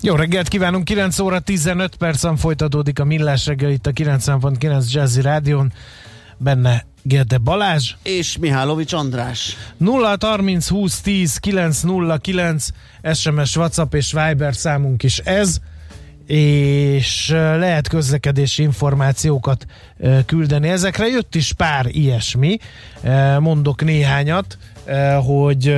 Jó reggelt kívánunk, 9 óra 15 percen folytatódik a Millás reggel itt a 90.9 Jazzy Rádion. Benne Gerde Balázs. És Mihálovics András. 0 30 20 10 909 SMS, WhatsApp és Viber számunk is ez és lehet közlekedési információkat küldeni. Ezekre jött is pár ilyesmi, mondok néhányat, hogy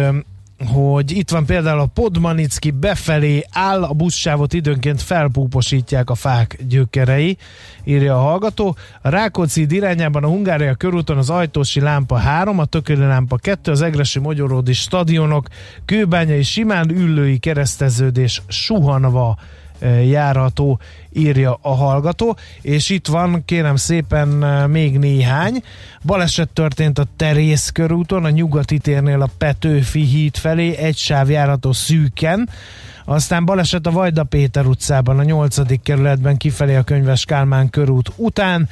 hogy itt van például a Podmanicki befelé áll, a buszsávot időnként felpúposítják a fák gyökerei, írja a hallgató. A Rákóczi irányában a Hungária körúton az Ajtósi lámpa 3, a Tököli lámpa 2, az Egresi Magyaródi stadionok, Kőbányai Simán Üllői kereszteződés suhanva járható, írja a hallgató, és itt van, kérem szépen, még néhány. Baleset történt a Terész körúton, a nyugati térnél a Petőfi híd felé, egy sáv járható szűken, aztán baleset a Vajda Péter utcában, a 8. kerületben kifelé a Könyves Kálmán körút után,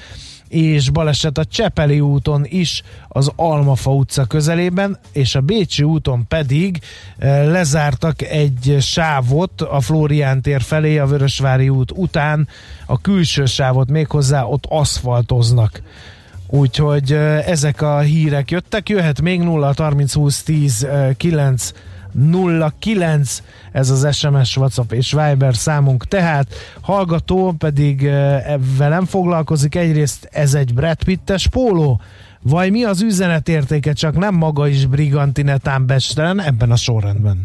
és baleset a Csepeli úton is az Almafa utca közelében, és a Bécsi úton pedig eh, lezártak egy sávot a Flórián tér felé, a Vörösvári út után, a külső sávot méghozzá ott aszfaltoznak. Úgyhogy eh, ezek a hírek jöttek, jöhet még 0 30 20 10 9 09, ez az SMS, WhatsApp és Viber számunk, tehát hallgató pedig velem foglalkozik, egyrészt ez egy Brad Pittes póló, vagy mi az üzenetértéke, csak nem maga is brigantinetán bestelen, ebben a sorrendben.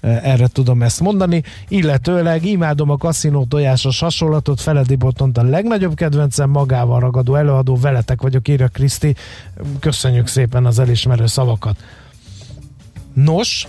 Erre tudom ezt mondani, illetőleg imádom a kaszinó tojásos hasonlatot, Feledi Botont a legnagyobb kedvencem, magával ragadó előadó, veletek vagyok, írja Kriszti, köszönjük szépen az elismerő szavakat. Nos,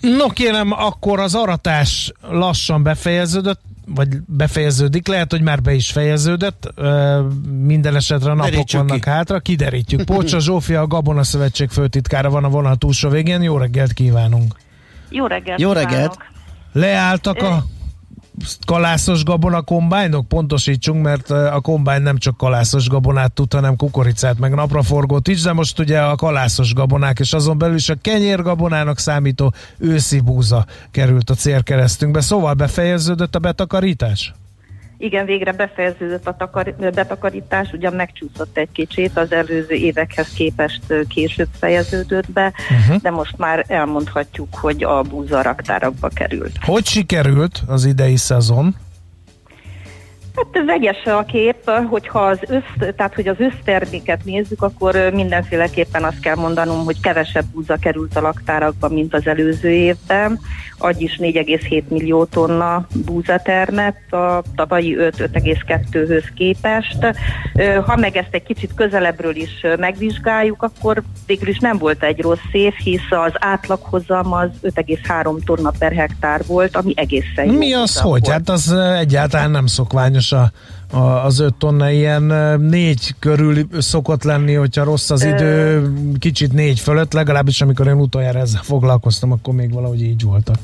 No kérem, akkor az aratás lassan befejeződött, vagy befejeződik, lehet, hogy már be is fejeződött, minden esetre a napok Derítsük vannak ki. hátra, kiderítjük. Pócsa Zsófia, a Gabona Szövetség főtitkára van a vonal túlsó végén, jó reggelt kívánunk! Jó reggelt! Jó reggelt! Leálltak a kalászos gabona kombájnok? Pontosítsunk, mert a kombány nem csak kalászos gabonát tud, hanem kukoricát, meg napraforgót is, de most ugye a kalászos gabonák, és azon belül is a kenyérgabonának számító őszi búza került a célkeresztünkbe. Szóval befejeződött a betakarítás? Igen, végre befejeződött a takar, betakarítás, ugyan megcsúszott egy kicsit, az előző évekhez képest később fejeződött be, uh-huh. de most már elmondhatjuk, hogy a búza raktárakba került. Hogy sikerült az idei szezon? Hát vegyes a kép, hogyha az össz, tehát hogy az összterméket nézzük, akkor mindenféleképpen azt kell mondanom, hogy kevesebb búza került a laktárakba, mint az előző évben. Agy is 4,7 millió tonna búza termett a tavalyi 5-5,2-höz képest. Ha meg ezt egy kicsit közelebbről is megvizsgáljuk, akkor végül is nem volt egy rossz év, hisz az átlaghozam az 5,3 tonna per hektár volt, ami egészen Mi az hogy? Volt. Hát az egyáltalán nem szokványos a, a, az 5 tonna, ilyen négy körül szokott lenni, hogyha rossz az idő, kicsit négy fölött, legalábbis amikor én utoljára ezzel foglalkoztam, akkor még valahogy így voltak.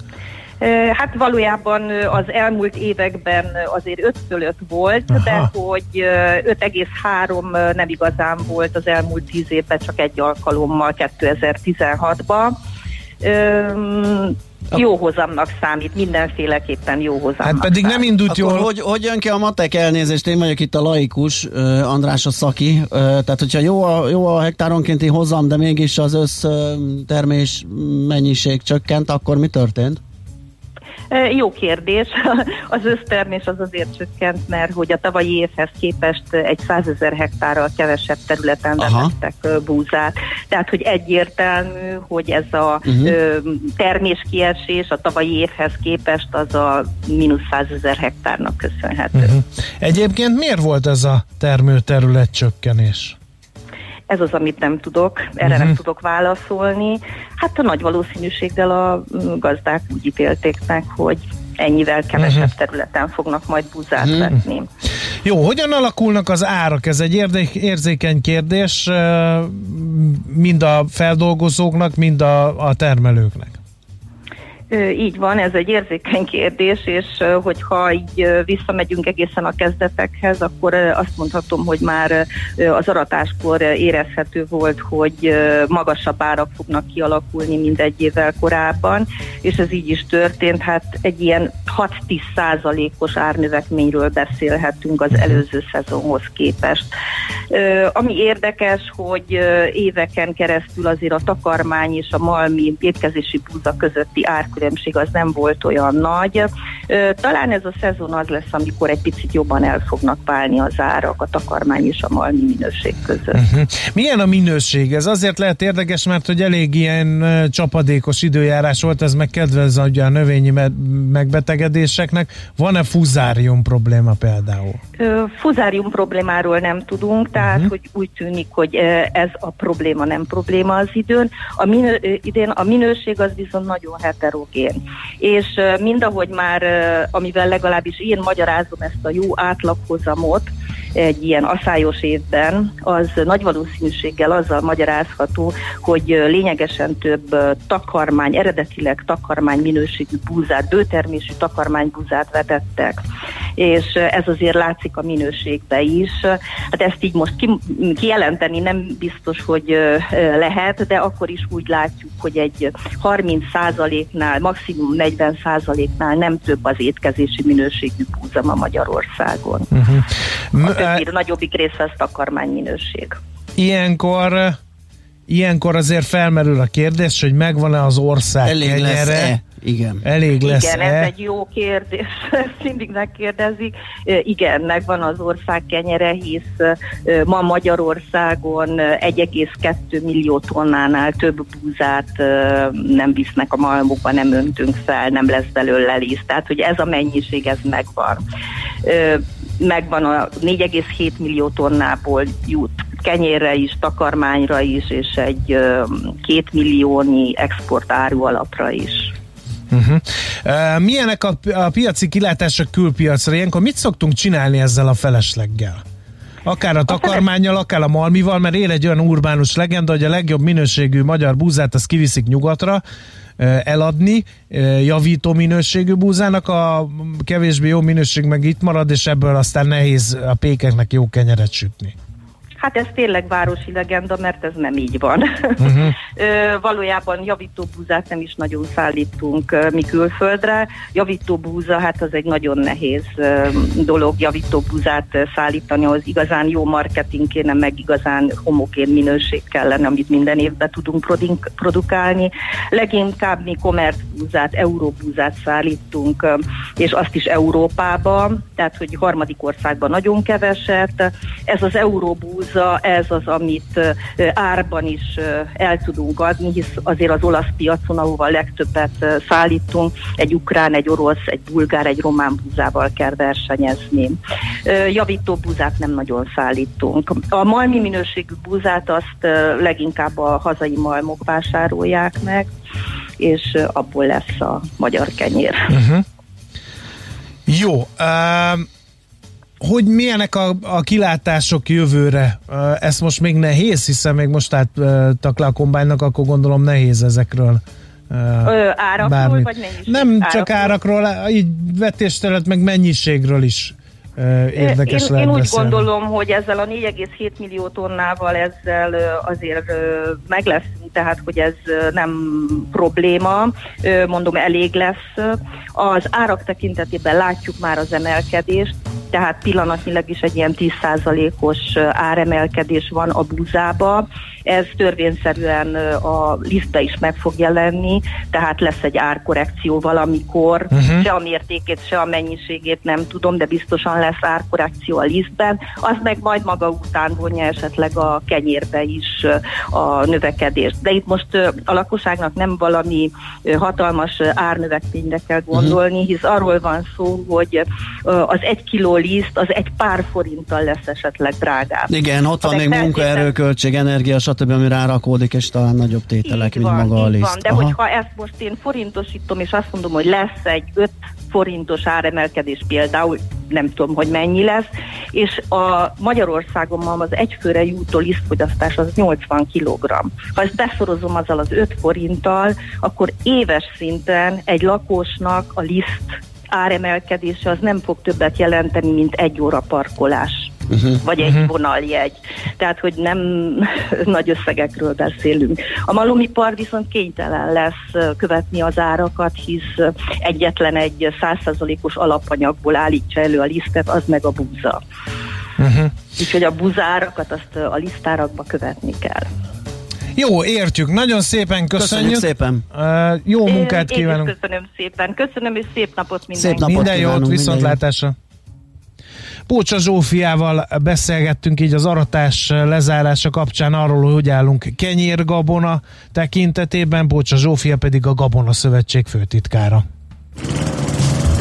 Hát valójában az elmúlt években azért 5 fölött volt, Aha. de hogy 5,3 nem igazán volt az elmúlt 10 évben, csak egy alkalommal 2016-ban. Jó hozamnak számít, mindenféleképpen jó hozamnak Hát pedig számít. nem indult jól. Hogy, hogy jön ki a matek elnézést? Én vagyok itt a laikus, András a szaki. Tehát, hogyha jó a, jó a hektáronkénti hozam, de mégis az össztermés mennyiség csökkent, akkor mi történt? Jó kérdés. Az össztermés az azért csökkent, mert hogy a tavalyi évhez képest egy 100 ezer hektárral kevesebb területen vetettek búzát. Tehát, hogy egyértelmű, hogy ez a uh-huh. terméskiesés a tavalyi évhez képest az a mínusz 100 ezer hektárnak köszönhető. Uh-huh. Egyébként miért volt ez a termőterület csökkenés? Ez az, amit nem tudok, erre uh-huh. nem mhm. tudok válaszolni. Hát a nagy valószínűséggel a gazdák úgy ítélték meg, hogy ennyivel kevesebb uh-huh. területen fognak majd búzát uh-huh. vetni. Jó, hogyan alakulnak az árak? Ez egy érdek, érzékeny kérdés mind a feldolgozóknak, mind a, a termelőknek. Így van, ez egy érzékeny kérdés, és hogyha így visszamegyünk egészen a kezdetekhez, akkor azt mondhatom, hogy már az aratáskor érezhető volt, hogy magasabb árak fognak kialakulni, mint egy évvel korábban, és ez így is történt. Hát egy ilyen 6-10 százalékos árnövekményről beszélhetünk az mhm. előző szezonhoz képest. Ami érdekes, hogy éveken keresztül azért a takarmány és a malmi étkezési búza közötti árkülönbség különbség az nem volt olyan nagy. Talán ez a szezon az lesz, amikor egy picit jobban el fognak válni az árak a takarmány és a malmi minőség között. Uh-huh. Milyen a minőség? Ez azért lehet érdekes, mert hogy elég ilyen csapadékos időjárás volt, ez meg kedvez a növényi megbetegedéseknek. Van-e fuzárium probléma például? Fuzárium problémáról nem tudunk, tehát uh-huh. hogy úgy tűnik, hogy ez a probléma nem probléma az időn. A minő, idén a minőség az viszont nagyon heterogén. És mindahogy már, amivel legalábbis én magyarázom ezt a jó átlaghozamot, egy ilyen aszályos évben, az nagy valószínűséggel azzal magyarázható, hogy lényegesen több takarmány, eredetileg takarmány minőségű búzát, bőtermésű takarmánybúzát vetettek. És ez azért látszik a minőségbe is. Hát ezt így most ki, kijelenteni nem biztos, hogy lehet, de akkor is úgy látjuk, hogy egy 30%-nál, maximum 40%-nál nem több az étkezési minőségű ma Magyarországon. Uh-huh többi, nagyobbik része az takarmány minőség. Ilyenkor Ilyenkor azért felmerül a kérdés, hogy megvan-e az ország Elég kenyere. Lesz-e? Igen. Elég lesz Igen, ez egy jó kérdés, ezt mindig megkérdezik. Igen, megvan az ország kenyere, hisz ma Magyarországon 1,2 millió tonnánál több búzát nem visznek a malmokba, nem öntünk fel, nem lesz belőle liszt. Tehát, hogy ez a mennyiség, ez megvan megvan a 4,7 millió tonnából jut kenyérre is, takarmányra is, és egy két milliónyi export áru alapra is. Uh-huh. Uh, milyenek a, a piaci kilátások külpiacra? Ilyenkor mit szoktunk csinálni ezzel a felesleggel? Akár a takarmányjal, akár a malmival, mert él egy olyan urbánus legenda, hogy a legjobb minőségű magyar búzát az kiviszik nyugatra, eladni javító minőségű búzának, a kevésbé jó minőség meg itt marad, és ebből aztán nehéz a pékeknek jó kenyeret sütni. Hát ez tényleg városi legenda, mert ez nem így van. Uh-huh. Valójában javítóbúzát nem is nagyon szállítunk mi külföldre. Javítóbúza, hát az egy nagyon nehéz dolog javítóbúzát szállítani, az igazán jó marketing kéne, meg igazán homogén minőség kellene, amit minden évben tudunk produkálni. Leginkább mi kommercbúzát, euróbúzát szállítunk, és azt is Európába, tehát hogy harmadik országban nagyon keveset. Ez az euróbúz hozza, ez az, amit árban is el tudunk adni, hisz azért az olasz piacon, ahova legtöbbet szállítunk, egy ukrán, egy orosz, egy bulgár, egy román búzával kell versenyezni. Javító búzát nem nagyon szállítunk. A malmi minőségű búzát azt leginkább a hazai malmok vásárolják meg, és abból lesz a magyar kenyér. Uh-huh. Jó. Um hogy milyenek a, a kilátások jövőre? Ez most még nehéz, hiszen még most áttak le a kombánynak, akkor gondolom nehéz ezekről Ö, árakról, bármit. vagy mennyiség? Nem árakról. csak árakról, így vetéstelet, meg mennyiségről is érdekes én, én úgy beszélni. gondolom, hogy ezzel a 4,7 millió tonnával ezzel azért meg lesz, tehát hogy ez nem probléma, mondom elég lesz. Az árak tekintetében látjuk már az emelkedést, tehát pillanatnyilag is egy ilyen 10%-os áremelkedés van a búzába. Ez törvényszerűen a lisztbe is meg fog jelenni, tehát lesz egy árkorrekció valamikor, uh-huh. se a mértékét, se a mennyiségét nem tudom, de biztosan lesz árkorrekció a lisztben. Az meg majd maga után vonja esetleg a kenyérbe is a növekedést. De itt most a lakosságnak nem valami hatalmas árnövekményre kell mhm. gondolni, hisz arról van szó, hogy az egy kiló liszt az egy pár forinttal lesz esetleg drágább. Igen, ott van még munkaerőköltség, energia, stb., ami rárakódik, és talán nagyobb tételek, mint maga a liszt. Van, de Aha. hogyha ezt most én forintosítom, és azt mondom, hogy lesz egy 5 forintos áremelkedés például, nem tudom, hogy mennyi lesz, és a Magyarországon ma az egyfőre jutó lisztfogyasztás az 80 kg. Ha ezt beszorozom azzal az 5 forinttal, akkor éves szinten egy lakosnak a liszt áremelkedése az nem fog többet jelenteni, mint egy óra parkolás. Uh-huh. vagy egy uh-huh. vonaljegy. Tehát, hogy nem nagy összegekről beszélünk. A malomipar viszont kénytelen lesz követni az árakat, hisz egyetlen egy százszerzalékos alapanyagból állítsa elő a lisztet, az meg a búza. Uh-huh. Úgyhogy a buzárakat azt a lisztárakba követni kell. Jó, értjük. Nagyon szépen köszönjük. Köszönjük szépen. Uh, jó munkát én, kívánunk. Én köszönöm szépen. Köszönöm, és szép napot mindenkinek. Szép napot Minden jót, viszontlátásra. Pócsa Zsófiával beszélgettünk így az aratás lezárása kapcsán arról, hogy állunk kenyérgabona tekintetében, Pócsa Zsófia pedig a Gabona Szövetség főtitkára.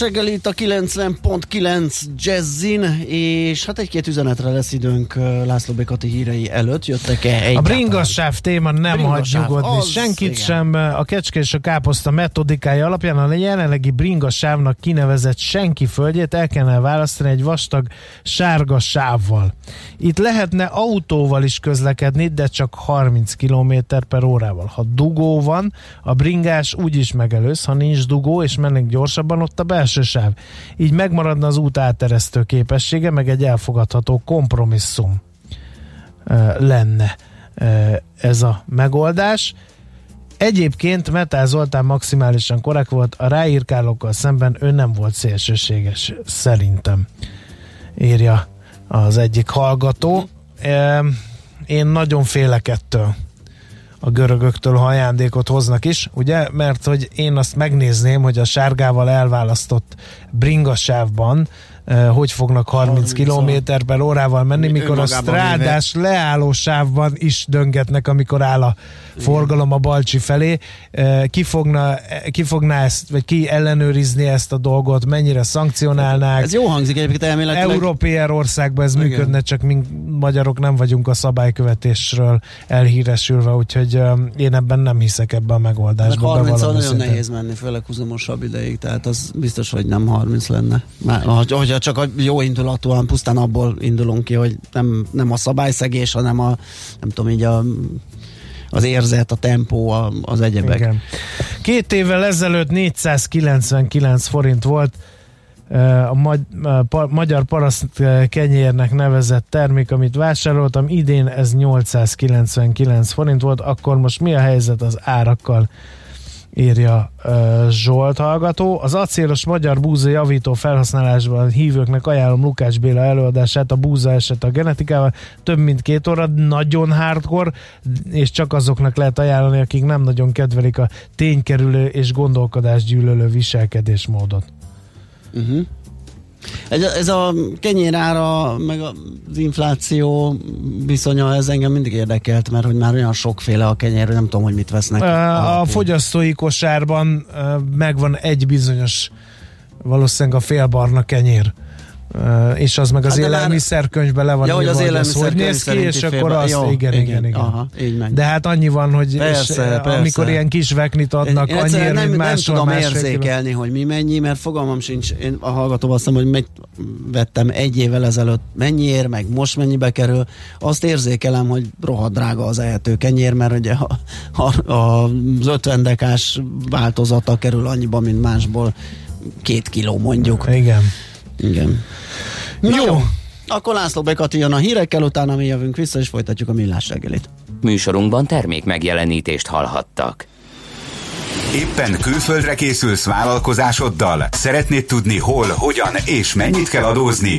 Millás reggel itt a 90.9 Jazzin, és hát egy-két üzenetre lesz időnk László Békati hírei előtt. Jöttek-e A bringassáv téma nem hagy nyugodni senkit igen. sem. A kecske és a káposzta metodikája alapján a jelenlegi bringasávnak kinevezett senki földjét el kellene választani egy vastag sárga sávval. Itt lehetne autóval is közlekedni, de csak 30 km per órával. Ha dugó van, a bringás úgyis megelőz, ha nincs dugó és mennénk gyorsabban, ott a belső sáv. Így megmaradna az út áteresztő képessége, meg egy elfogadható kompromisszum lenne ez a megoldás. Egyébként Metál Zoltán maximálisan korrekt volt, a ráírkálókkal szemben ő nem volt szélsőséges, szerintem, írja az egyik hallgató. Én nagyon félek ettől a görögöktől, ha ajándékot hoznak is, ugye? Mert hogy én azt megnézném, hogy a sárgával elválasztott bringasávban hogy fognak 30 km per órával menni, mikor a strádás leálló sávban is döngetnek, amikor áll a forgalom a Balcsi felé. Ki, fogna, ki fogná ezt, vagy ki ellenőrizni ezt a dolgot, mennyire szankcionálnák? Ez jó hangzik egyébként elméletileg. Európai országban ez Igen. működne, csak mi magyarok nem vagyunk a szabálykövetésről elhíresülve, úgyhogy én ebben nem hiszek ebben a megoldásban. 30 nagyon nehéz menni, főleg huzamosabb ideig, tehát az biztos, hogy nem 30 lenne. Már, hogyha csak a jó indulatúan pusztán abból indulunk ki, hogy nem, nem a szabályszegés, hanem a nem tudom így a az érzet, a tempó, az egyebek. Igen. Két évvel ezelőtt 499 forint volt a, a magyar paraszt kenyérnek nevezett termék, amit vásároltam, idén ez 899 forint volt, akkor most mi a helyzet az árakkal? Írja uh, Zsolt hallgató. Az acélos magyar búza javító felhasználásban hívőknek ajánlom Lukács Béla előadását, a búza eset a genetikával. Több mint két óra, nagyon hardcore, és csak azoknak lehet ajánlani, akik nem nagyon kedvelik a ténykerülő és gondolkodásgyűlölő viselkedésmódot. Uh-huh. Ez, ez a kenyérára, meg az infláció viszonya, ez engem mindig érdekelt, mert hogy már olyan sokféle a kenyér, nem tudom, hogy mit vesznek. A, a fogyasztói kosárban megvan egy bizonyos valószínűleg a félbarna kenyér és az meg az hát élelmiszerkönyvben le van ja, hogy az élelmiszer hogy néz ki, és akkor azt, jó, igen, igen, igen. igen. Aha, így De hát annyi van, hogy persze, és, persze. amikor ilyen kis veknit adnak, annyi nem, mint nem tudom érzékelni, hogy mi mennyi, mert fogalmam sincs, én a hallgatóval azt mondom, hogy vettem egy évvel ezelőtt mennyiért, meg most mennyibe kerül, azt érzékelem, hogy rohadt drága az ehető kenyér, mert ugye a, a, a, az 50 dekás változata kerül annyiba, mint másból két kiló mondjuk. Igen. Igen. Na jó. jó. Akkor László Bekati jön a hírekkel, utána mi jövünk vissza, és folytatjuk a millás reggelit. Műsorunkban termék megjelenítést hallhattak. Éppen külföldre készülsz vállalkozásoddal? Szeretnéd tudni hol, hogyan és mennyit kell adózni?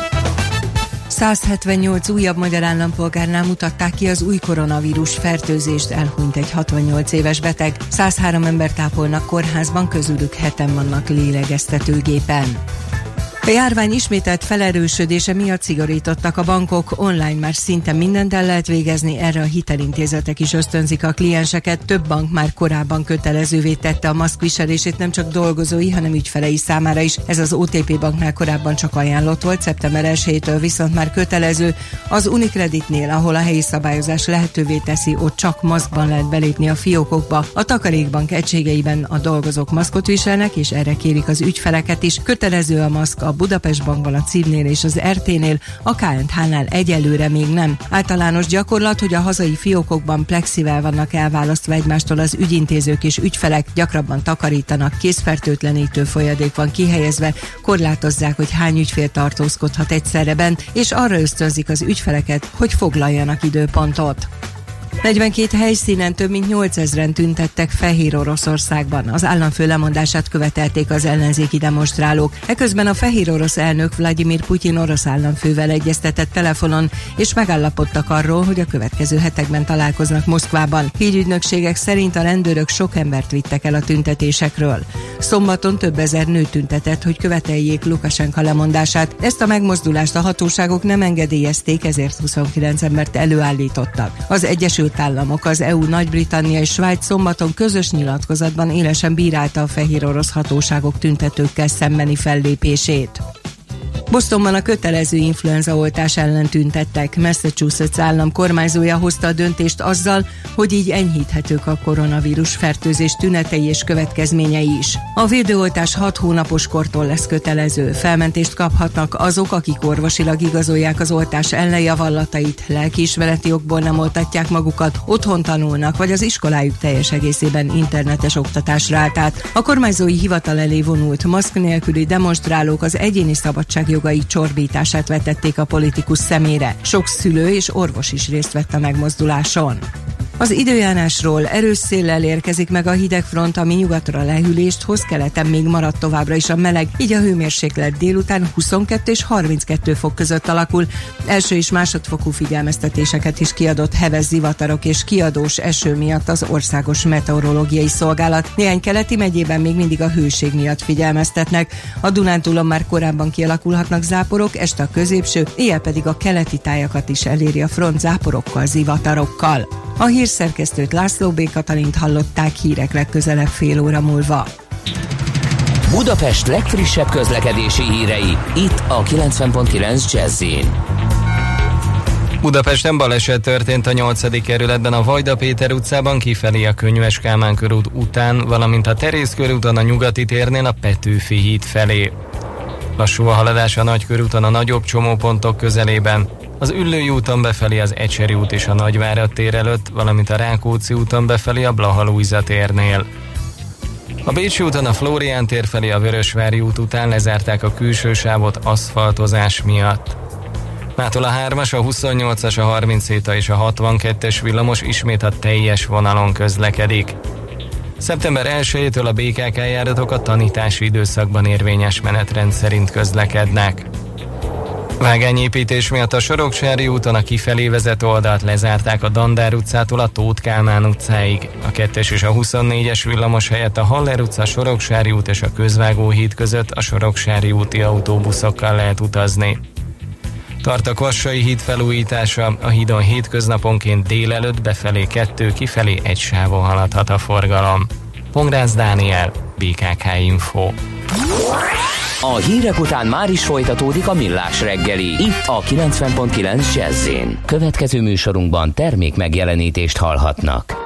178 újabb magyar állampolgárnál mutatták ki az új koronavírus fertőzést, elhunyt egy 68 éves beteg. 103 ember tápolnak kórházban, közülük heten vannak lélegeztetőgépen. Járvány ismételt felerősödése miatt szigorítottak a bankok, online már szinte mindent el lehet végezni, erre a hitelintézetek is ösztönzik a klienseket. Több bank már korábban kötelezővé tette a maszkviselését nem csak dolgozói, hanem ügyfelei számára is. Ez az OTP banknál korábban csak ajánlott volt, szeptember 1 viszont már kötelező. Az Unicreditnél, ahol a helyi szabályozás lehetővé teszi, ott csak maszkban lehet belépni a fiókokba. A takarékbank egységeiben a dolgozók maszkot viselnek, és erre kérik az ügyfeleket is. Kötelező a maszk a Budapest Bankban, a Cibnél és az RT-nél, a KNH-nál egyelőre még nem. Általános gyakorlat, hogy a hazai fiókokban plexivel vannak elválasztva egymástól az ügyintézők és ügyfelek, gyakrabban takarítanak, készfertőtlenítő folyadék van kihelyezve, korlátozzák, hogy hány ügyfél tartózkodhat egyszerre bent, és arra ösztönzik az ügyfeleket, hogy foglaljanak időpontot. 42 helyszínen több mint 8000-en tüntettek Fehér Oroszországban. Az államfő lemondását követelték az ellenzéki demonstrálók. Eközben a fehér orosz elnök Vladimir Putyin orosz államfővel egyeztetett telefonon, és megállapodtak arról, hogy a következő hetekben találkoznak Moszkvában. Hírügynökségek szerint a rendőrök sok embert vittek el a tüntetésekről. Szombaton több ezer nő tüntetett, hogy követeljék Lukasenka lemondását. Ezt a megmozdulást a hatóságok nem engedélyezték, ezért 29 embert előállítottak. Az Egyesült Államok, az EU, Nagy-Britannia és Svájc szombaton közös nyilatkozatban élesen bírálta a fehér orosz hatóságok tüntetőkkel szembeni fellépését. Bostonban a kötelező influenzaoltás ellen tüntettek. Massachusetts állam kormányzója hozta a döntést azzal, hogy így enyhíthetők a koronavírus fertőzés tünetei és következményei is. A védőoltás 6 hónapos kortól lesz kötelező. Felmentést kaphatnak azok, akik orvosilag igazolják az oltás ellenjavallatait, lelkiismereti okból nem oltatják magukat, otthon tanulnak, vagy az iskolájuk teljes egészében internetes oktatásra állt át. A kormányzói hivatal elé vonult maszk nélküli demonstrálók az egyéni szabadság jogai csorbítását vetették a politikus szemére. Sok szülő és orvos is részt vett a megmozduláson. Az időjárásról erős széllel érkezik meg a hideg front, ami nyugatra lehűlést hoz, keleten még maradt továbbra is a meleg, így a hőmérséklet délután 22 és 32 fok között alakul. Első és másodfokú figyelmeztetéseket is kiadott heves zivatarok és kiadós eső miatt az Országos Meteorológiai Szolgálat. Néhány keleti megyében még mindig a hőség miatt figyelmeztetnek. A Dunántúlon már korábban kialakulhatnak záporok, este a középső, éjjel pedig a keleti tájakat is eléri a front záporokkal, zivatarokkal. A hírszerkesztőt László B. Katalint hallották hírek legközelebb fél óra múlva. Budapest legfrissebb közlekedési hírei, itt a 90.9 jazz Budapesten baleset történt a 8. kerületben a Vajda Péter utcában kifelé a Könyves Kálmán körút után, valamint a Terész körúton a Nyugati térnél a Petőfi híd felé. Lassú a haladás a Nagykörúton a nagyobb csomópontok közelében, az Üllői úton befelé az Ecseri út és a Nagyvárad tér előtt, valamint a Rákóczi úton befelé a Blaha térnél. A Bécsi úton a Flórián tér felé a Vörösvári út után lezárták a külső sávot aszfaltozás miatt. Mától a 3-as, a 28-as, a 37 és a 62-es villamos ismét a teljes vonalon közlekedik. Szeptember 1-től a BKK járatok a tanítási időszakban érvényes menetrend szerint közlekednek. Vágányépítés miatt a Soroksári úton a kifelé vezető oldalt lezárták a Dandár utcától a Tóth Kálmán utcáig. A 2 és a 24-es villamos helyett a Haller utca, Soroksári út és a Közvágó híd között a Soroksári úti autóbuszokkal lehet utazni. Tart a Kvassai híd felújítása, a hídon hétköznaponként délelőtt befelé kettő, kifelé egy sávon haladhat a forgalom. Pongrász Dániel, BKK Info. A hírek után már is folytatódik a millás reggeli. Itt a 90.9 jazz Következő műsorunkban termék megjelenítést hallhatnak.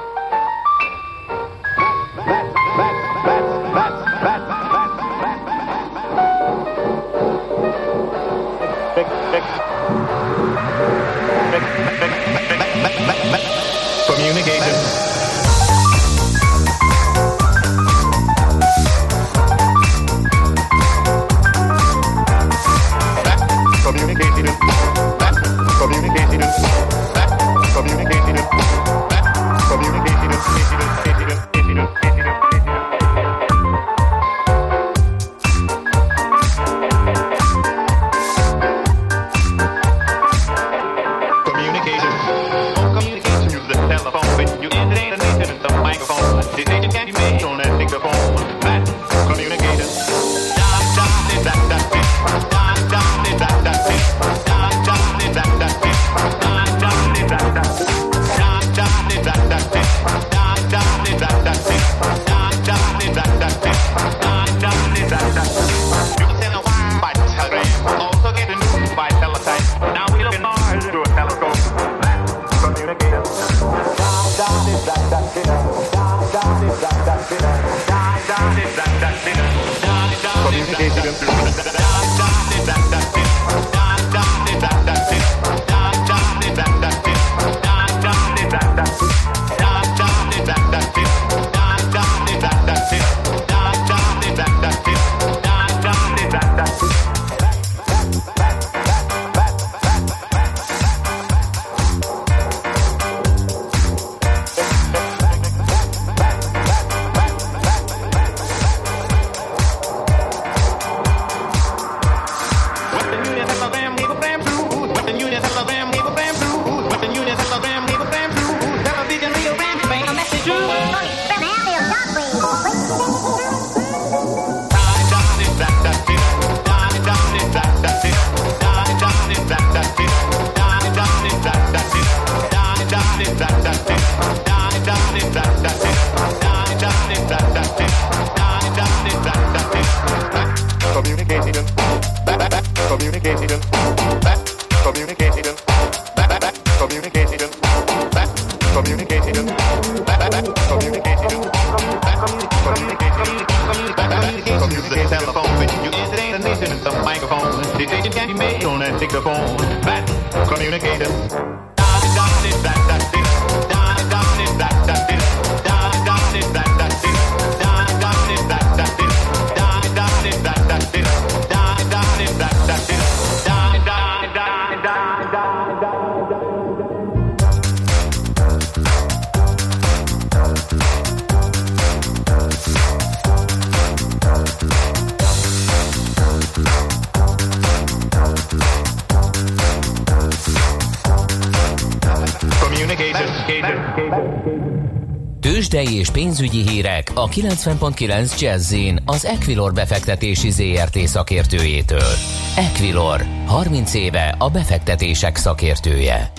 Hírek a 90.9 jazz az Equilor befektetési ZRT szakértőjétől. Equilor, 30 éve a befektetések szakértője.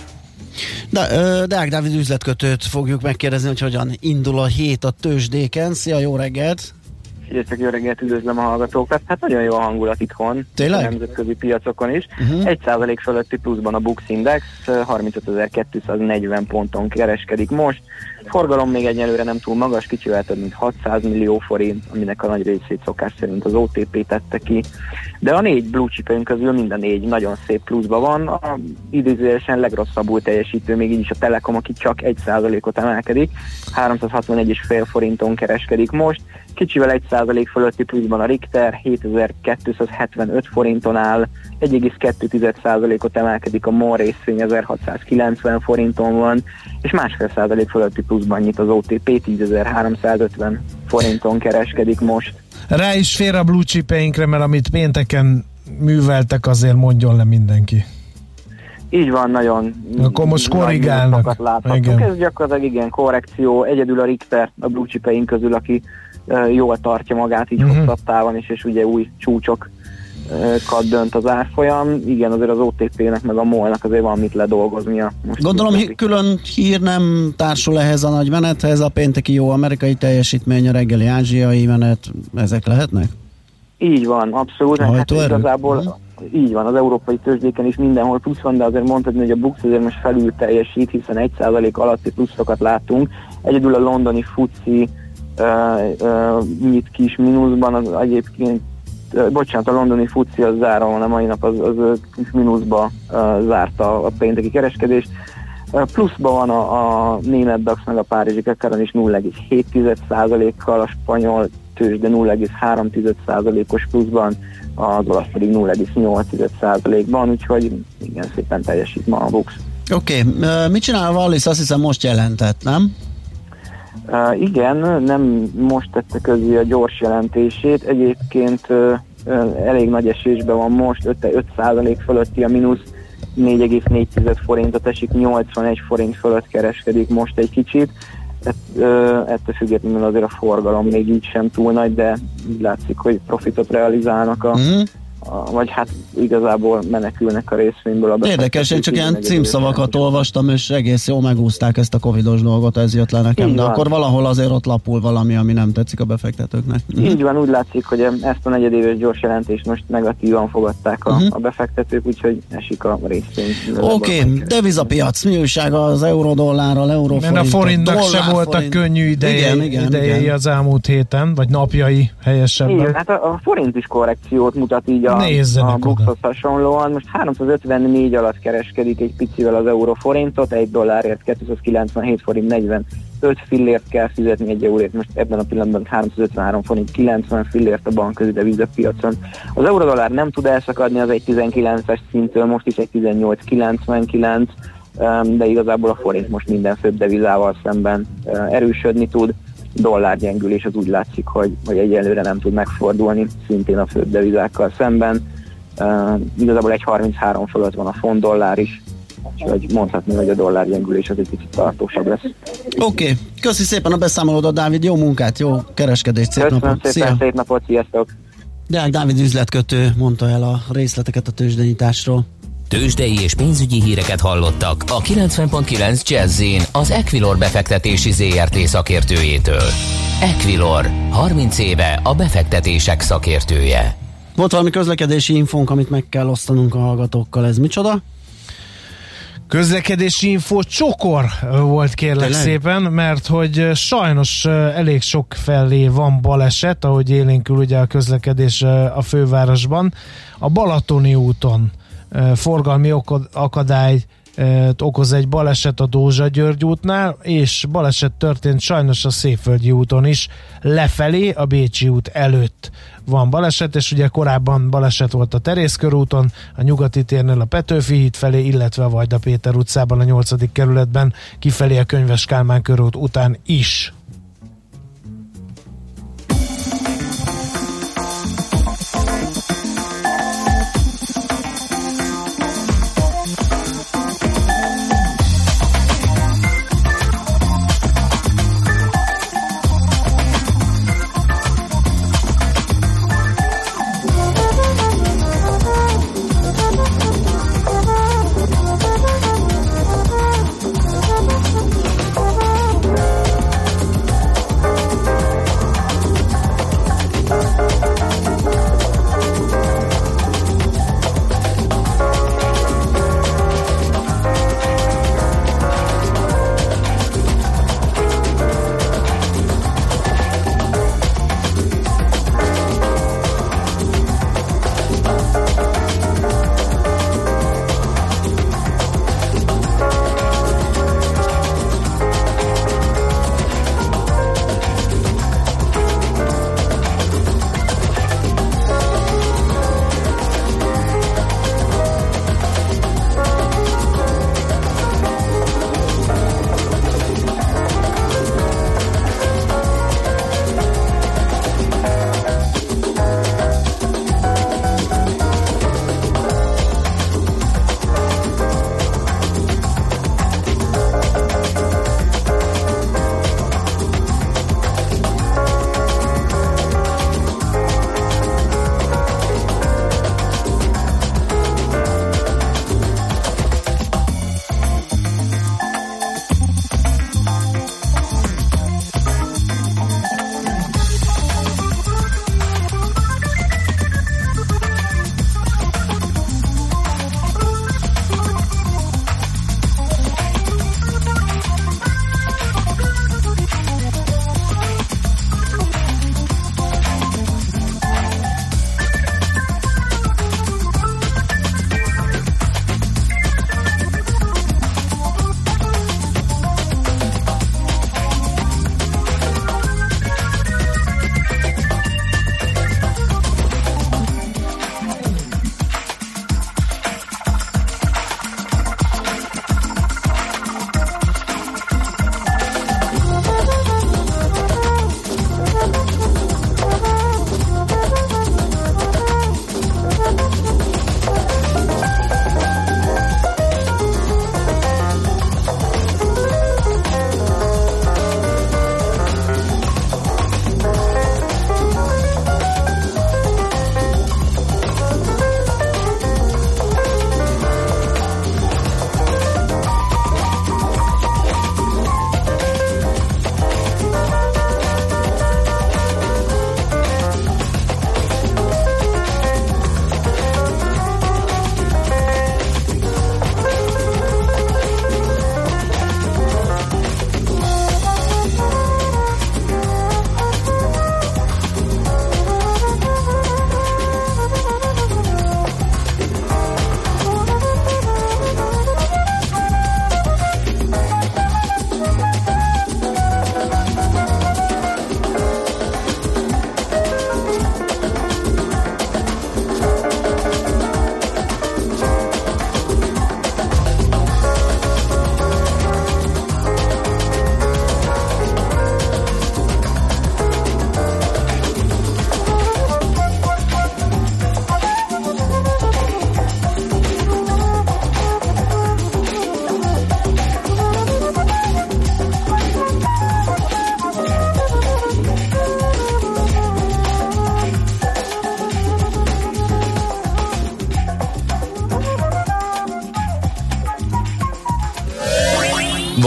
De, Deák Dávid üzletkötőt fogjuk megkérdezni, hogy hogyan indul a hét a tőzsdéken. Szia, jó reggelt! Sziasztok, jó reggelt, üdvözlöm a hallgatókat. Hát nagyon jó a hangulat itthon, Tényleg? a nemzetközi piacokon is. Uh-huh. Egy százalék fölötti pluszban a Bux Index, 35.240 ponton kereskedik most. Forgalom még egyelőre nem túl magas, kicsivel több mint 600 millió forint, aminek a nagy részét szokás szerint az OTP tette ki. De a négy blue chipünk közül minden négy nagyon szép pluszban van. A idézőjelesen legrosszabbul teljesítő még így is a Telekom, aki csak 1%-ot emelkedik, 361,5 forinton kereskedik most. Kicsivel 1% fölötti pluszban a Richter, 7275 forinton áll, 1,2%-ot emelkedik a MOL részvény, 1690 forinton van, és másfél százalék fölötti pluszban nyit az OTP, 10350 forinton kereskedik most. Rá is fér a blue chipeinkre, mert amit pénteken műveltek, azért mondjon le mindenki. Így van, nagyon Akkor most korrigálnak. Igen. Ez gyakorlatilag igen, korrekció. Egyedül a Richter a blue chipeink közül, aki jól tartja magát így uh-huh. hosszabb távon is, és ugye új csúcsok kat dönt az árfolyam. Igen, azért az OTP-nek meg a MOL-nak azért van mit ledolgoznia. Most Gondolom hi- külön hír nem társul ehhez a nagy menethez, a pénteki jó amerikai teljesítmény, a reggeli ázsiai menet, ezek lehetnek? Így van, abszolút. Hát igazából hmm. így van, az európai tőzsdéken is mindenhol plusz van, de azért mondhatni, hogy a Bux azért most felül teljesít, hiszen 1% alatti pluszokat látunk. Egyedül a londoni FUCI uh, uh, nyit kis mínuszban, az egyébként bocsánat, a londoni futci az záron, a mai nap az, az mínuszba zárta a pénteki kereskedést. Pluszban van a, a német DAX meg a párizsi Kekeren is 0,7%-kal, a spanyol tőzsde 0,3%-os pluszban, a dollasz pedig 0,8%-ban, úgyhogy igen, szépen teljesít ma a Bux. Oké, okay. mit csinál a Wallis? Azt hiszem most jelentett, nem? Uh, igen, nem most tette közé a gyors jelentését, egyébként uh, elég nagy esésben van most, 5, 5% fölötti a mínusz, 4,4 forintot esik, 81 forint fölött kereskedik most egy kicsit. Ett, uh, ettől függetlenül azért a forgalom még így sem túl nagy, de így látszik, hogy profitot realizálnak a, mm vagy hát igazából menekülnek a részvényből. A Érdekes, én csak ilyen címszavakat olvastam, és egész jól megúzták ezt a covidos dolgot, ez jött le nekem, Így de van. akkor valahol azért ott lapul valami, ami nem tetszik a befektetőknek. Mhm. Így van, úgy látszik, hogy ezt a negyedéves gyors jelentést most negatívan fogadták a, uh-huh. a befektetők, úgyhogy esik a részvény. Oké, okay. devizapiac, mi újság az euró-dollárral, euróforint? Mert a forintnak se voltak könnyű idejei, igen, igen, idejei igen. az elmúlt héten, vagy napjai helyesebben. Igen, hát a, a forint is korrekciót mutat így a, Nézzenek a Buxhoz hasonlóan. Most 354 alatt kereskedik egy picivel az euróforintot, egy dollárért 297 forint 45 fillért kell fizetni egy euróért, most ebben a pillanatban 353 forint 90 fillért a bankközi devizapiacon. Az eurodollár nem tud elszakadni az egy 19-es szintől, most is egy 18,99, de igazából a forint most minden főbb devizával szemben erősödni tud dollárgyengülés az úgy látszik, hogy, hogy egyelőre nem tud megfordulni, szintén a főbb devizákkal szemben. Uh, igazából egy 33 fölött van a font dollár is, úgyhogy mondhatni, hogy a dollár gyengülés az egy kicsit tartósabb lesz. Oké, okay. köszi szépen a beszámolódat, Dávid, jó munkát, jó kereskedést, szép Köszönöm napot! szépen, Szia. szép napot, sziasztok! Deák Dávid üzletkötő mondta el a részleteket a tőzsdenyításról. Tőzsdei és pénzügyi híreket hallottak a 90.9 jazz az Equilor befektetési ZRT szakértőjétől. Equilor, 30 éve a befektetések szakértője. Volt valami közlekedési infónk, amit meg kell osztanunk a hallgatókkal, ez micsoda? Közlekedési info csokor volt kérlek Tényleg? szépen, mert hogy sajnos elég sok felé van baleset, ahogy élénkül ugye a közlekedés a fővárosban. A Balatoni úton forgalmi akadály okoz egy baleset a Dózsa György útnál, és baleset történt sajnos a Széföldi úton is, lefelé a Bécsi út előtt van baleset, és ugye korábban baleset volt a Terészkörúton, a nyugati térnél a Petőfi híd felé, illetve a Vajda Péter utcában a 8. kerületben kifelé a Könyves Kálmán körút után is.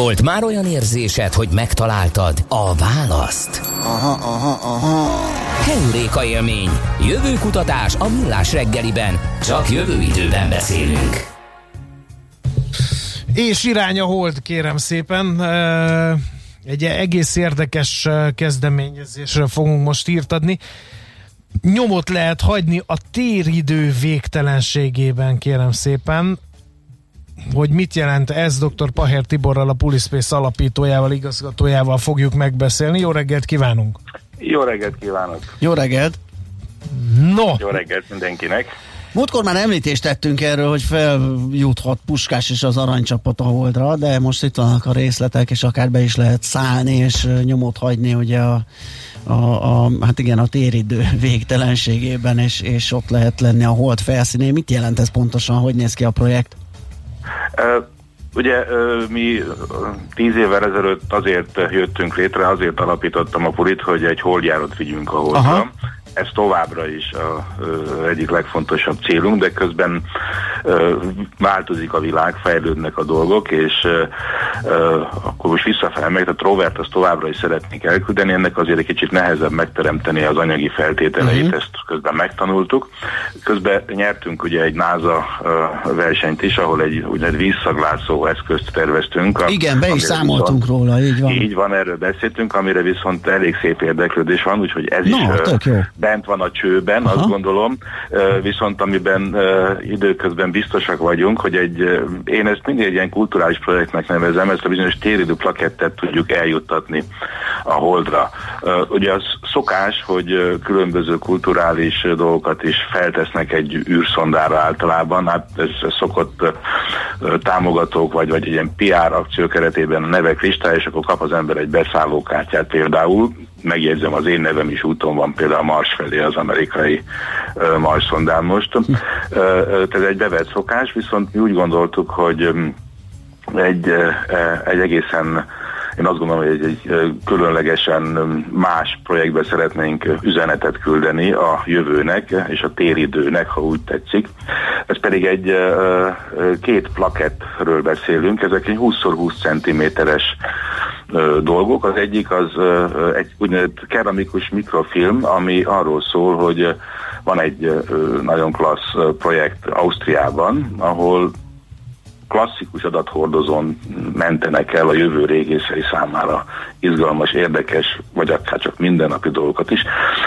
Volt már olyan érzésed, hogy megtaláltad a választ? Aha, aha, aha. Heuréka élmény. Jövő kutatás a millás reggeliben. Csak jövő időben beszélünk. És irány a hold, kérem szépen. Egy egész érdekes kezdeményezésről fogunk most írt adni. Nyomot lehet hagyni a téridő végtelenségében, kérem szépen. Hogy mit jelent ez, dr. Paher Tiborral, a Pulispace alapítójával, igazgatójával fogjuk megbeszélni. Jó reggelt kívánunk! Jó reggelt kívánok! Jó reggelt! No! Jó reggelt mindenkinek! Múltkor már említést tettünk erről, hogy feljuthat Puskás és az aranycsapat a holdra, de most itt vannak a részletek, és akár be is lehet szállni, és nyomot hagyni ugye a, a, a hát igen, a téridő végtelenségében, és, és ott lehet lenni a hold felszínén. Mit jelent ez pontosan, hogy néz ki a projekt? Ugye mi tíz évvel ezelőtt azért jöttünk létre, azért alapítottam a pulit, hogy egy holdjárat vigyünk a holdra. Aha ez továbbra is a, ö, egyik legfontosabb célunk, de közben ö, változik a világ, fejlődnek a dolgok, és ö, ö, akkor most visszafelé meg, a rovert azt továbbra is szeretnék elküldeni, ennek azért egy kicsit nehezebb megteremteni az anyagi feltételeit, uh-huh. ezt közben megtanultuk. Közben nyertünk ugye egy NASA ö, versenyt is, ahol egy úgynevezett vízszaglászó eszközt terveztünk. Igen, be is számoltunk viszont, róla, így van. Így van, erről beszéltünk, amire viszont elég szép érdeklődés van, úgyhogy ez no, is tök jó bent van a csőben, Aha. azt gondolom, viszont amiben időközben biztosak vagyunk, hogy egy, én ezt mindig egy ilyen kulturális projektnek nevezem, ezt a bizonyos téridő plakettet tudjuk eljuttatni a holdra. Ugye az szokás, hogy különböző kulturális dolgokat is feltesznek egy űrszondára általában, hát ez, szokott támogatók, vagy, vagy egy ilyen PR akció keretében a nevek listája, és akkor kap az ember egy beszállókártyát például, megjegyzem, az én nevem is úton van például Mars felé az amerikai uh, Mars szondán most. Uh, ez egy bevett szokás, viszont mi úgy gondoltuk, hogy um, egy, uh, egy egészen én azt gondolom, hogy egy, egy különlegesen más projektbe szeretnénk üzenetet küldeni a jövőnek és a téridőnek, ha úgy tetszik. Ez pedig egy két plakettről beszélünk, ezek egy 20x20 cm-es dolgok. Az egyik az egy úgynevezett keramikus mikrofilm, ami arról szól, hogy van egy nagyon klassz projekt Ausztriában, ahol klasszikus adathordozón mentenek el a jövő régészei számára izgalmas, érdekes, vagy akár csak mindennapi dolgokat is,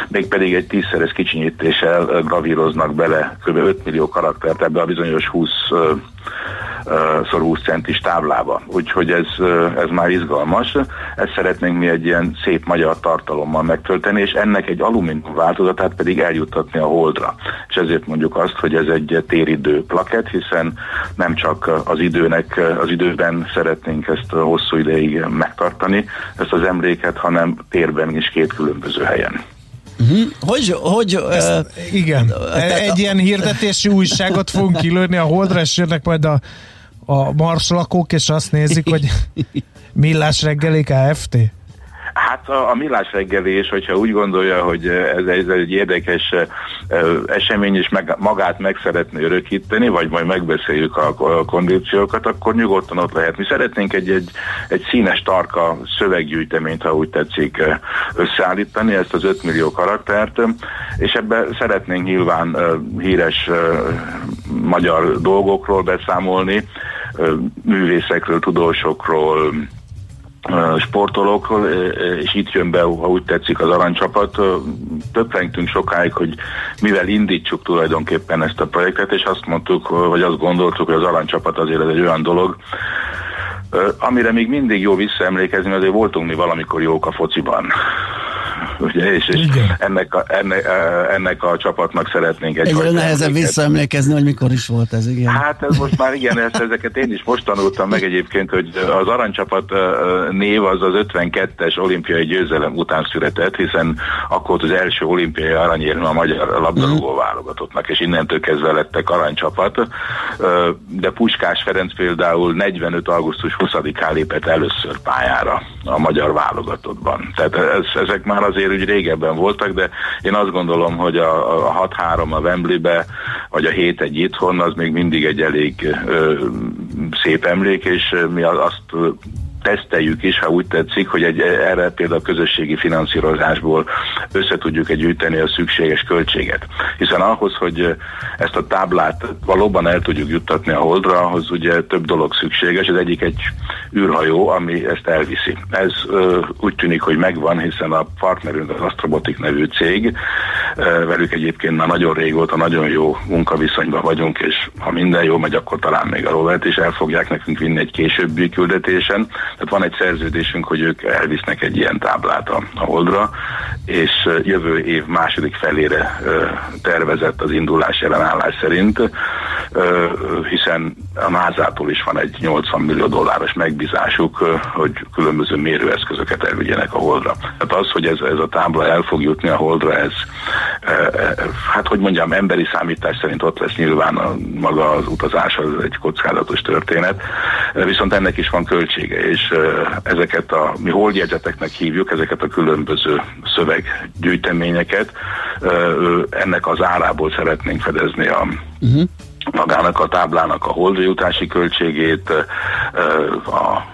mégpedig egy tízszeres kicsinyítéssel gravíroznak bele kb. 5 millió karaktert ebbe a bizonyos 20 szor 20 centis táblába. Úgyhogy ez, ez már izgalmas. Ezt szeretnénk mi egy ilyen szép magyar tartalommal megtölteni, és ennek egy alumínium változatát pedig eljuttatni a holdra. És ezért mondjuk azt, hogy ez egy téridő plaket, hiszen nem csak az időnek, az időben szeretnénk ezt hosszú ideig megtartani, ezt az emléket, hanem térben is két különböző helyen. Uh-huh. Hogy, hogy Ezt, uh, igen, egy ilyen hirdetési újságot fogunk kilőni a holdra, és jönnek majd a a marslakók, és azt nézik, hogy millás reggeli KFT? Hát a, a millás reggelés, hogyha úgy gondolja, hogy ez, ez egy érdekes esemény, és meg, magát meg szeretné örökíteni, vagy majd megbeszéljük a, a kondíciókat, akkor nyugodtan ott lehet. Mi szeretnénk egy, egy, egy színes, tarka szöveggyűjteményt, ha úgy tetszik, összeállítani, ezt az 5 millió karaktert, és ebben szeretnénk nyilván híres magyar dolgokról beszámolni, művészekről, tudósokról, sportolókról, és itt jön be, ha úgy tetszik, az aranycsapat. Töprengtünk sokáig, hogy mivel indítsuk tulajdonképpen ezt a projektet, és azt mondtuk, vagy azt gondoltuk, hogy az aranycsapat azért ez egy olyan dolog, amire még mindig jó visszaemlékezni, azért voltunk mi valamikor jók a fociban ugye, és, és ennek, a, ennek, ennek a csapatnak szeretnénk egy Egyre nehezebb visszaemlékezni, hogy mikor is volt ez, igen. Hát ez most már igen, ezt, ezeket én is most tanultam meg egyébként, hogy az aranycsapat név az az 52-es olimpiai győzelem után született, hiszen akkor az első olimpiai aranyérme a magyar labdarúgó uh-huh. válogatottnak, és innentől kezdve lettek aranycsapat. De Puskás Ferenc például 45. augusztus 20-án lépett először pályára a magyar válogatottban. Tehát ez, ezek már azért úgy régebben voltak, de én azt gondolom, hogy a, a 6-3 a Wembleybe, vagy a 7-1 itthon, az még mindig egy elég ö, szép emlék, és mi azt teszteljük is, ha úgy tetszik, hogy egy, erre például a közösségi finanszírozásból össze tudjuk egy gyűjteni a szükséges költséget. Hiszen ahhoz, hogy ezt a táblát valóban el tudjuk juttatni a holdra, ahhoz ugye több dolog szükséges. Az egyik egy űrhajó, ami ezt elviszi. Ez ö, úgy tűnik, hogy megvan, hiszen a partnerünk az Astrobotic nevű cég, ö, velük egyébként már nagyon régóta nagyon jó munkaviszonyban vagyunk, és ha minden jó megy, akkor talán még a rovert is el fogják nekünk vinni egy későbbi küldetésen. Tehát van egy szerződésünk, hogy ők elvisznek egy ilyen táblát a, Holdra, és jövő év második felére tervezett az indulás jelenállás szerint, hiszen a NASA-tól is van egy 80 millió dolláros megbízásuk, hogy különböző mérőeszközöket elvigyenek a Holdra. Tehát az, hogy ez, ez a tábla el fog jutni a Holdra, ez hát hogy mondjam, emberi számítás szerint ott lesz nyilván a, maga az utazás, az egy kockázatos történet, viszont ennek is van költsége, és ezeket a, mi holdjegyzeteknek hívjuk, ezeket a különböző szöveggyűjteményeket, ennek az árából szeretnénk fedezni a uh-huh. magának a táblának a holdjutási költségét, a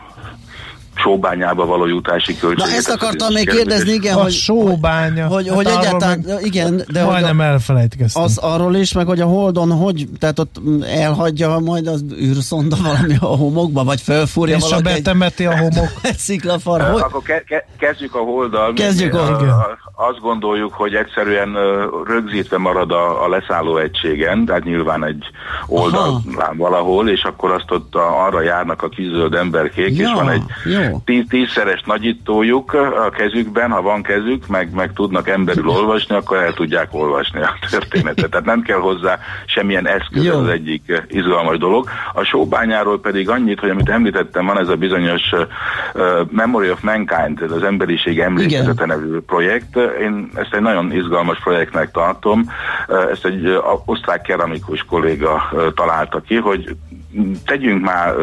sóbányába való jutási költséget. Na ezt akartam még kérdezni, igen, a hogy, sóbánya. hogy, hogy hát egyáltalán, meg igen, de majdnem elfelejtkeztem. Az arról is, meg hogy a Holdon, hogy, tehát ott elhagyja majd az űrszonda valami a homokba, vagy felfúrja És valaki a betemeti a homok. egy sziklafar. Hogy? Akkor ke- ke- kezdjük a Holddal. Kezdjük a- a, a, azt gondoljuk, hogy egyszerűen rögzítve marad a, a leszálló egységen, tehát nyilván egy oldalán valahol, és akkor azt ott a, arra járnak a kizöld emberkék, Ja, és van egy jó. Tíz, tízszeres nagyítójuk a kezükben, ha van kezük, meg, meg tudnak emberül olvasni, akkor el tudják olvasni a történetet. Tehát nem kell hozzá semmilyen eszköz, Jó. az egyik eh, izgalmas dolog. A sóbányáról pedig annyit, hogy amit említettem, van ez a bizonyos uh, Memory of Mankind, ez az emberiség emlékezete nevű projekt. Én ezt egy nagyon izgalmas projektnek tartom. Uh, ezt egy uh, osztrák keramikus kolléga uh, találta ki, hogy tegyünk már,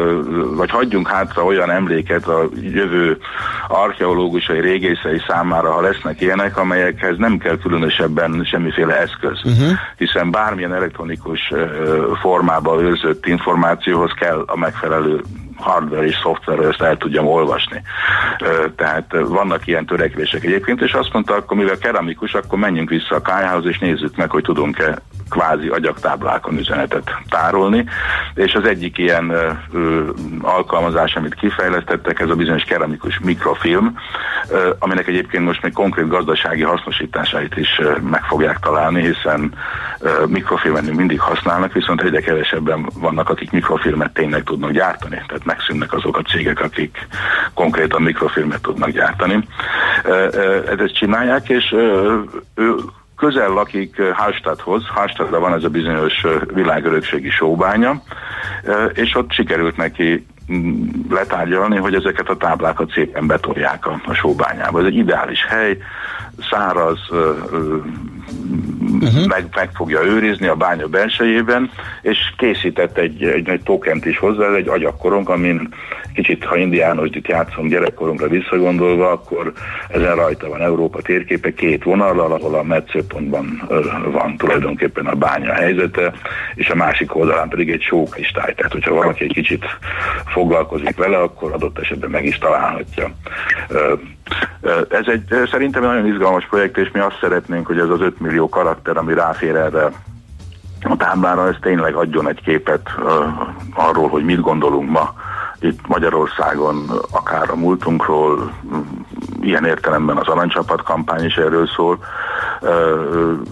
vagy hagyjunk hátra olyan emléket a jövő archeológusai, régészei számára, ha lesznek ilyenek, amelyekhez nem kell különösebben semmiféle eszköz. Uh-huh. Hiszen bármilyen elektronikus formában őrzött információhoz kell a megfelelő hardware és szoftver, ezt el tudjam olvasni. Tehát vannak ilyen törekvések egyébként, és azt mondta, akkor mivel keramikus, akkor menjünk vissza a kályhához, és nézzük meg, hogy tudunk-e kvázi agyagtáblákon üzenetet tárolni, és az egyik ilyen ö, alkalmazás, amit kifejlesztettek, ez a bizonyos keramikus mikrofilm, ö, aminek egyébként most még konkrét gazdasági hasznosításait is ö, meg fogják találni, hiszen ö, mikrofilmet még mindig használnak, viszont egyre kevesebben vannak, akik mikrofilmet tényleg tudnak gyártani, tehát megszűnnek azok a cégek, akik konkrétan mikrofilmet tudnak gyártani. Ö, ö, Ezt csinálják, és ö, ő közel lakik Hallstatthoz, Hallstattban van ez a bizonyos világörökségi sóbánya, és ott sikerült neki letárgyalni, hogy ezeket a táblákat szépen betolják a, a sóbányába. Ez egy ideális hely, száraz, uh-huh. meg, meg fogja őrizni a bánya belsejében, és készített egy, egy, egy tokent is hozzá, egy agyakkorong, amin kicsit, ha indiános itt játszom gyerekkoromra visszagondolva, akkor ezen rajta van Európa térképe két vonallal, ahol a metszőpontban van tulajdonképpen a bánya helyzete, és a másik oldalán pedig egy sókristály. Tehát, hogyha valaki egy kicsit foglalkozik vele, akkor adott esetben meg is találhatja. Ez egy szerintem egy nagyon izgalmas projekt, és mi azt szeretnénk, hogy ez az 5 millió karakter, ami ráfér erre a táblára, ez tényleg adjon egy képet uh, arról, hogy mit gondolunk ma. Itt Magyarországon, akár a múltunkról, ilyen értelemben az aranycsapat kampány is erről szól,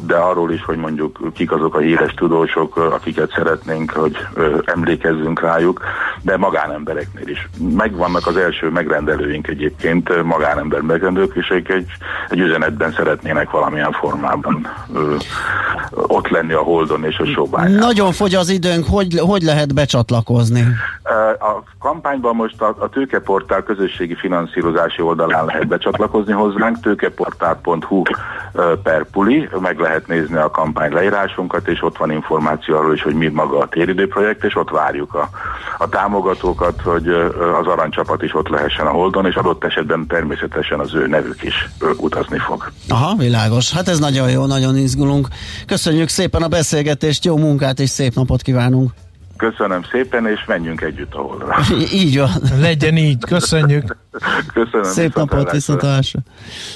de arról is, hogy mondjuk kik azok a híres tudósok, akiket szeretnénk, hogy emlékezzünk rájuk, de magánembereknél is. Megvannak az első megrendelőink egyébként, magánember megrendelők, és ők egy, egy üzenetben szeretnének valamilyen formában ott lenni a Holdon és a Sobányán. Nagyon fogy az időnk, hogy, hogy lehet becsatlakozni? A kampányban most a, a tőkeportál közösségi finanszírozási oldalán lehet becsatlakozni hozzánk, tőkeportál.hu per puli, meg lehet nézni a kampány leírásunkat, és ott van információ arról is, hogy mi maga a téridőprojekt, és ott várjuk a, a támogatókat, hogy az aranycsapat is ott lehessen a Holdon, és adott esetben természetesen az ő nevük is utazni fog. Aha, világos. Hát ez nagyon jó, nagyon izgulunk. Köszönjük szépen a beszélgetést, jó munkát és szép napot kívánunk. Köszönöm szépen, és menjünk együtt a holdra. így van. Legyen így, köszönjük. Köszönöm. Szép napot, viszontlátásra.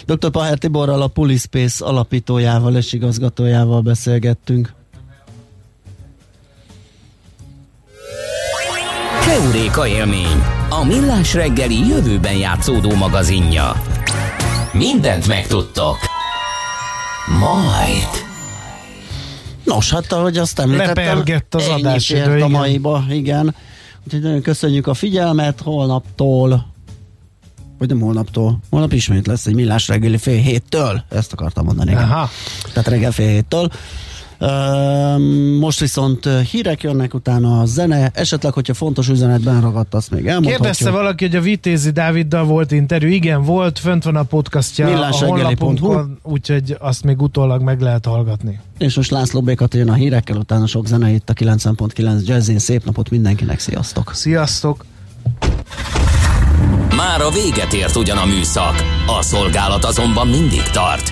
Dr. Paher Tiborral, a Pulispace alapítójával és igazgatójával beszélgettünk. Heuréka élmény, a millás reggeli jövőben játszódó magazinja. Mindent megtudtok. Majd. Nos, hát ahogy azt említettem, Lepergett az fért a maiba, igen. Úgyhogy nagyon köszönjük a figyelmet, holnaptól vagy nem holnaptól, holnap ismét lesz egy millás reggeli fél héttől, ezt akartam mondani. igen. Aha. Tehát reggel fél héttől. Most viszont hírek jönnek, utána a zene, esetleg, hogyha fontos üzenetben ragadt, azt még elmondhatjuk. Kérdezte valaki, hogy a Vitézi Dáviddal volt interjú. Igen, volt, fönt van a podcastja a Millásreggeli.hu. honlapunkon, úgyhogy azt még utólag meg lehet hallgatni. És most László Békat jön a hírekkel, utána sok zene itt a 90.9 Jazzin. Szép napot mindenkinek, sziasztok! Sziasztok! Már a véget ért ugyan a műszak, a szolgálat azonban mindig tart,